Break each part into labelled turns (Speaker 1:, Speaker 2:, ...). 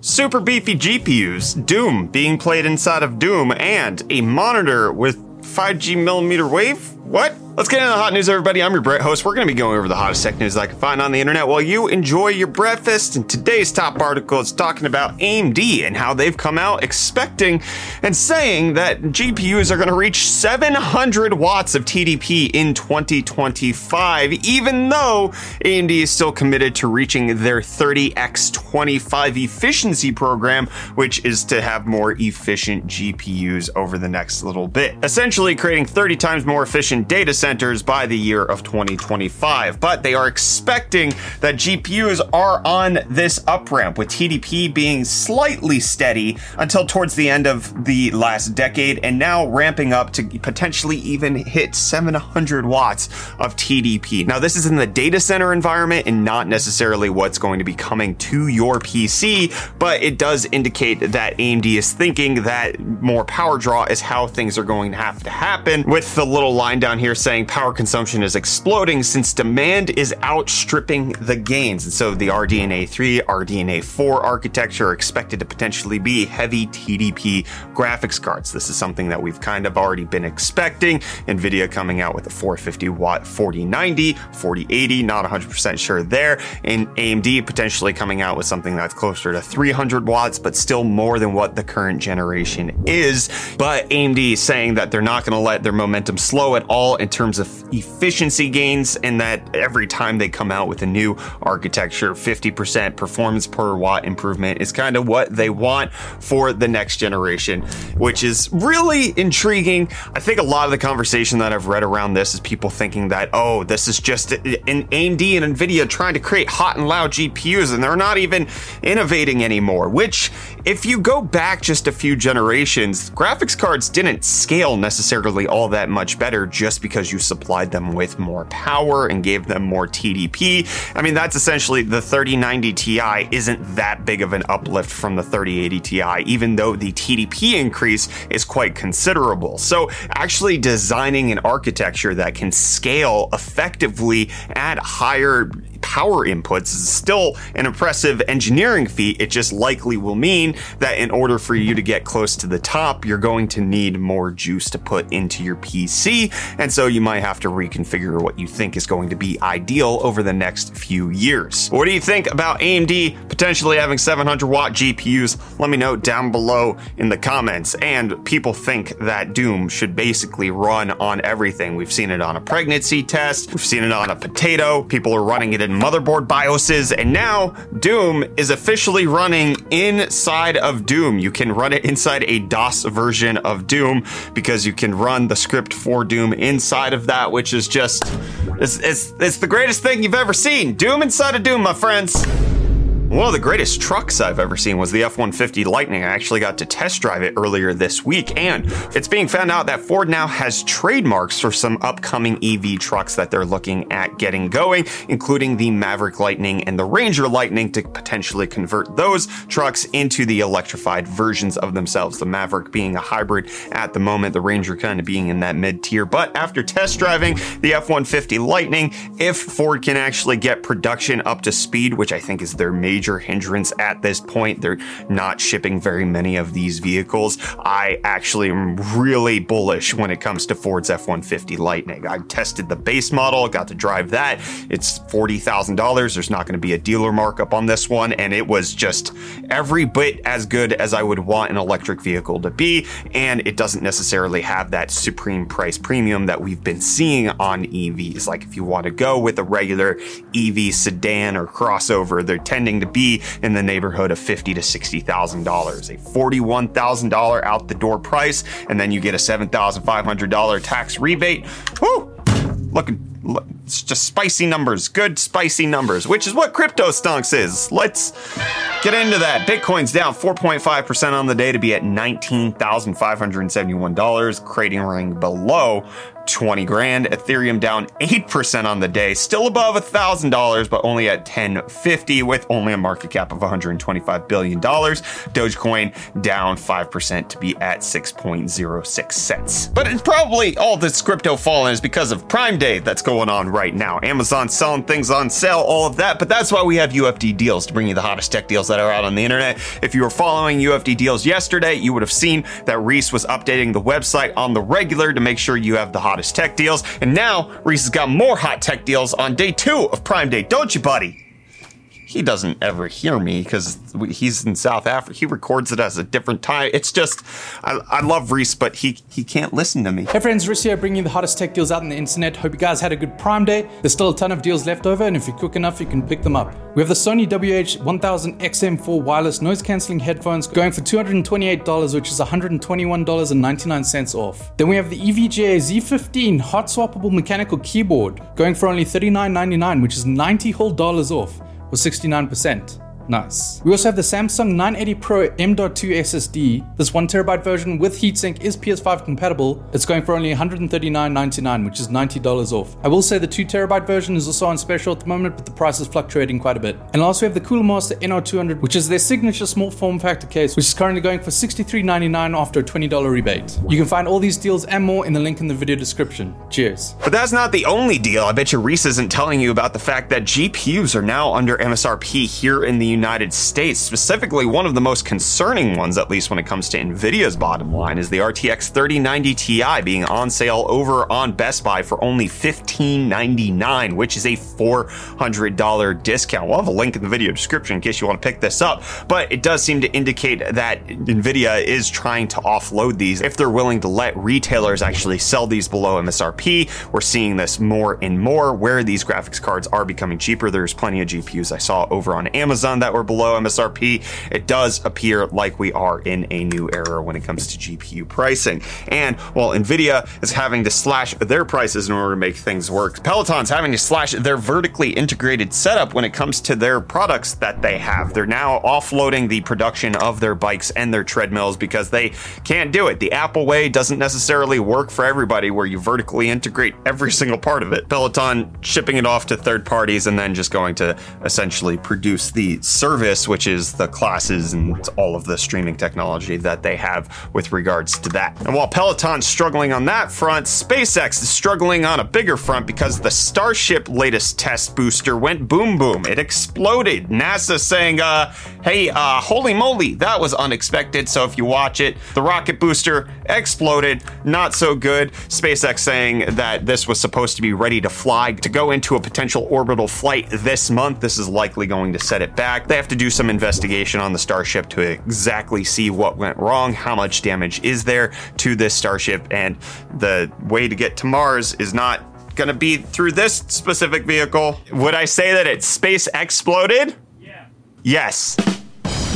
Speaker 1: super beefy GPUs, Doom being played inside of Doom, and a monitor with 5G millimeter wave? What? Let's get into the hot news, everybody. I'm your Brett host. We're going to be going over the hottest tech news that I can find on the internet while you enjoy your breakfast. And today's top article is talking about AMD and how they've come out expecting and saying that GPUs are going to reach 700 watts of TDP in 2025, even though AMD is still committed to reaching their 30x25 efficiency program, which is to have more efficient GPUs over the next little bit. Essentially, creating 30 times more efficient data centers by the year of 2025. But they are expecting that GPUs are on this up ramp, with TDP being slightly steady until towards the end of the last decade, and now ramping up to potentially even hit 700 watts of TDP. Now, this is in the data center environment and not necessarily what's going to be coming to your PC, but it does indicate that AMD is thinking that more power draw is how things are going to have to happen. With the little line down here saying power consumption is exploding since demand is outstripping the gains. And so the RDNA 3, RDNA 4 architecture are expected to potentially be heavy TDP graphics cards. This is something that we've kind of already been expecting. NVIDIA coming out with a 450 watt 4090, 4080, not 100% sure there. And AMD potentially coming out with something that's closer to 300 watts, but still more than what the current generation is. But AMD saying that they're not going to let their momentum slow at all in terms of efficiency gains, and that every time they come out with a new architecture, 50% performance per watt improvement is kind of what they want for the next generation, which is really intriguing. I think a lot of the conversation that I've read around this is people thinking that, oh, this is just an AMD and NVIDIA trying to create hot and loud GPUs, and they're not even innovating anymore, which, if you go back just a few generations, graphics cards didn't scale necessarily all that much better just because you supplied them with more power and gave them more TDP. I mean, that's essentially the 3090 Ti isn't that big of an uplift from the 3080 Ti, even though the TDP increase is quite considerable. So, actually designing an architecture that can scale effectively at higher power inputs is still an impressive engineering feat. It just likely will mean that in order for you to get close to the top, you're going to need more juice to put into your PC. And so you might have to reconfigure what you think is going to be ideal over the next few years. What do you think about AMD potentially having 700 watt GPUs? Let me know down below in the comments. And people think that Doom should basically run on everything. We've seen it on a pregnancy test, we've seen it on a potato. People are running it in motherboard BIOSes, and now Doom is officially running inside of Doom. You can run it inside a DOS version of Doom because you can run the script for Doom inside of that, which is just it's, it's, it's the greatest thing you've ever seen. Doom inside of Doom, my friends. One of the greatest trucks I've ever seen was the F 150 Lightning. I actually got to test drive it earlier this week, and it's being found out that Ford now has trademarks for some upcoming EV trucks that they're looking at getting going, including the Maverick Lightning and the Ranger Lightning to potentially convert those trucks into the electrified versions of themselves. The Maverick being a hybrid at the moment, the Ranger kind of being in that mid tier. But after test driving the F 150 Lightning, if Ford can actually get production up to speed, which I think is their major major hindrance at this point. They're not shipping very many of these vehicles. I actually am really bullish when it comes to Ford's F 150 Lightning. I tested the base model, got to drive that. It's $40,000. There's not going to be a dealer markup on this one. And it was just every bit as good as I would want an electric vehicle to be. And it doesn't necessarily have that supreme price premium that we've been seeing on EVs. Like if you want to go with a regular EV sedan or crossover, they're tending to be in the neighborhood of fifty to sixty thousand dollars, a forty-one thousand dollar out the door price, and then you get a seven thousand five hundred dollar tax rebate. Whoo! Looking it's just spicy numbers, good spicy numbers, which is what crypto stonks is. Let's get into that. Bitcoin's down 4.5% on the day to be at $19,571, creating ring below 20 grand. Ethereum down 8% on the day, still above $1,000, but only at 1050 with only a market cap of $125 billion. Dogecoin down 5% to be at 6.06 cents. But it's probably all this crypto falling is because of Prime Day that's going on right now. Amazon selling things on sale, all of that. But that's why we have UFD deals to bring you the hottest tech deals that are out on the internet. If you were following UFD deals yesterday, you would have seen that Reese was updating the website on the regular to make sure you have the hottest tech deals. And now Reese has got more hot tech deals on day two of Prime Day, don't you, buddy? He doesn't ever hear me because he's in South Africa. He records it as a different time. It's just, I, I, love Reese, but he he can't listen to me.
Speaker 2: Hey friends, Reese here, bringing you the hottest tech deals out on the internet. Hope you guys had a good Prime Day. There's still a ton of deals left over, and if you're quick enough, you can pick them up. We have the Sony WH-1000 XM4 wireless noise cancelling headphones going for $228, which is $121.99 off. Then we have the EVGA Z15 hot swappable mechanical keyboard going for only $39.99, which is 90 whole dollars off was 69%. Nice. We also have the Samsung 980 Pro M.2 SSD. This 1TB version with heatsink is PS5 compatible. It's going for only $139.99, which is $90 off. I will say the 2TB version is also on special at the moment, but the price is fluctuating quite a bit. And last we have the Cooler Master NR200, which is their signature small form factor case, which is currently going for $63.99 after a $20 rebate. You can find all these deals and more in the link in the video description. Cheers.
Speaker 1: But that's not the only deal. I bet you Reese isn't telling you about the fact that GPUs are now under MSRP here in the United States. Specifically, one of the most concerning ones, at least when it comes to NVIDIA's bottom line, is the RTX 3090 Ti being on sale over on Best Buy for only $15.99, which is a $400 discount. We'll have a link in the video description in case you want to pick this up, but it does seem to indicate that NVIDIA is trying to offload these if they're willing to let retailers actually sell these below MSRP. We're seeing this more and more where these graphics cards are becoming cheaper. There's plenty of GPUs I saw over on Amazon that that were below MSRP, it does appear like we are in a new era when it comes to GPU pricing. And while Nvidia is having to slash their prices in order to make things work, Peloton's having to slash their vertically integrated setup when it comes to their products that they have. They're now offloading the production of their bikes and their treadmills because they can't do it. The Apple way doesn't necessarily work for everybody where you vertically integrate every single part of it. Peloton shipping it off to third parties and then just going to essentially produce the service, which is the classes and all of the streaming technology that they have with regards to that. And while Peloton's struggling on that front, SpaceX is struggling on a bigger front because the Starship latest test booster went boom boom. It exploded. NASA saying, uh, hey, uh, holy moly, that was unexpected. So if you watch it, the rocket booster exploded. Not so good. SpaceX saying that this was supposed to be ready to fly to go into a potential orbital flight this month. This is likely going to set it back. They have to do some investigation on the Starship to exactly see what went wrong, how much damage is there to this Starship, and the way to get to Mars is not going to be through this specific vehicle. Would I say that it's space exploded? Yeah. Yes.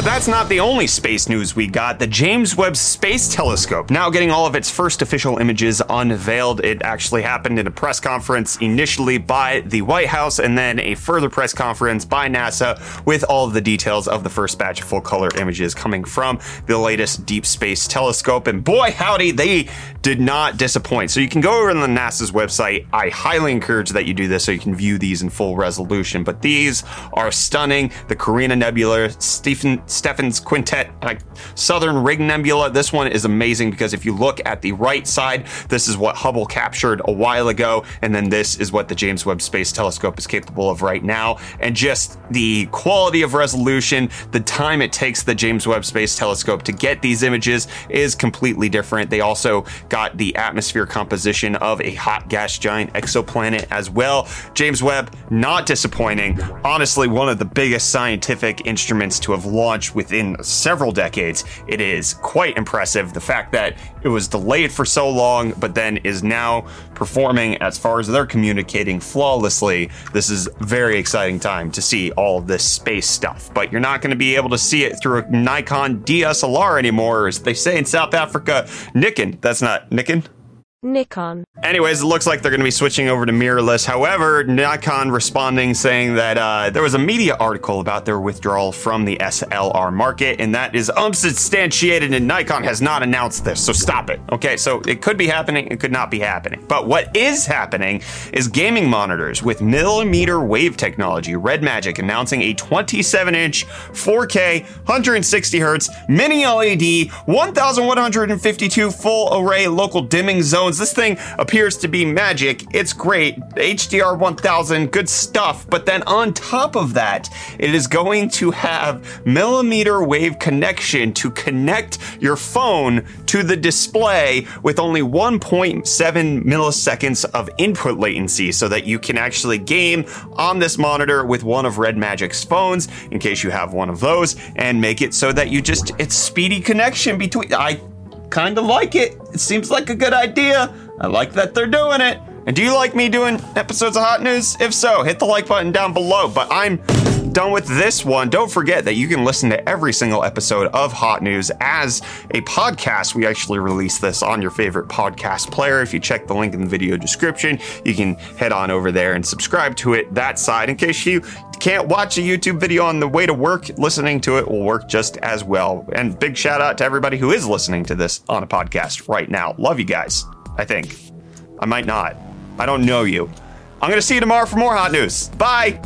Speaker 1: But that's not the only space news we got. The James Webb Space Telescope now getting all of its first official images unveiled. It actually happened in a press conference initially by the White House and then a further press conference by NASA with all of the details of the first batch of full color images coming from the latest Deep Space Telescope. And boy, howdy, they did not disappoint. So you can go over to the NASA's website. I highly encourage that you do this so you can view these in full resolution. But these are stunning. The Carina Nebula, Stephen Stephan's Quintet like Southern Ring Nebula. This one is amazing because if you look at the right side, this is what Hubble captured a while ago, and then this is what the James Webb Space Telescope is capable of right now. And just the quality of resolution, the time it takes the James Webb Space Telescope to get these images is completely different. They also got the atmosphere composition of a hot gas giant exoplanet as well. James Webb, not disappointing. Honestly, one of the biggest scientific instruments to have launched within several decades. It is quite impressive. The fact that it was delayed for so long, but then is now performing as far as they're communicating flawlessly. This is very exciting time to see all of this space stuff. But you're not going to be able to see it through a Nikon DSLR anymore, as they say in South Africa. Nikon. That's not Nikon.
Speaker 3: Nikon.
Speaker 1: Anyways, it looks like they're going to be switching over to mirrorless. However, Nikon responding saying that uh, there was a media article about their withdrawal from the SLR market, and that is unsubstantiated, and Nikon has not announced this, so stop it. Okay, so it could be happening, it could not be happening. But what is happening is gaming monitors with millimeter wave technology. Red Magic announcing a 27 inch 4K 160 hertz mini LED 1152 full array local dimming This thing appears to be magic. It's great. HDR 1000, good stuff. But then on top of that, it is going to have millimeter wave connection to connect your phone to the display with only 1.7 milliseconds of input latency so that you can actually game on this monitor with one of Red Magic's phones in case you have one of those and make it so that you just it's speedy connection between I kind of like it. It seems like a good idea. I like that they're doing it. And do you like me doing episodes of Hot News? If so, hit the like button down below. But I'm done with this one. Don't forget that you can listen to every single episode of Hot News as a podcast. We actually release this on your favorite podcast player. If you check the link in the video description, you can head on over there and subscribe to it that side in case you can't watch a YouTube video on the way to work, listening to it will work just as well. And big shout out to everybody who is listening to this on a podcast right now. Love you guys, I think. I might not. I don't know you. I'm going to see you tomorrow for more hot news. Bye.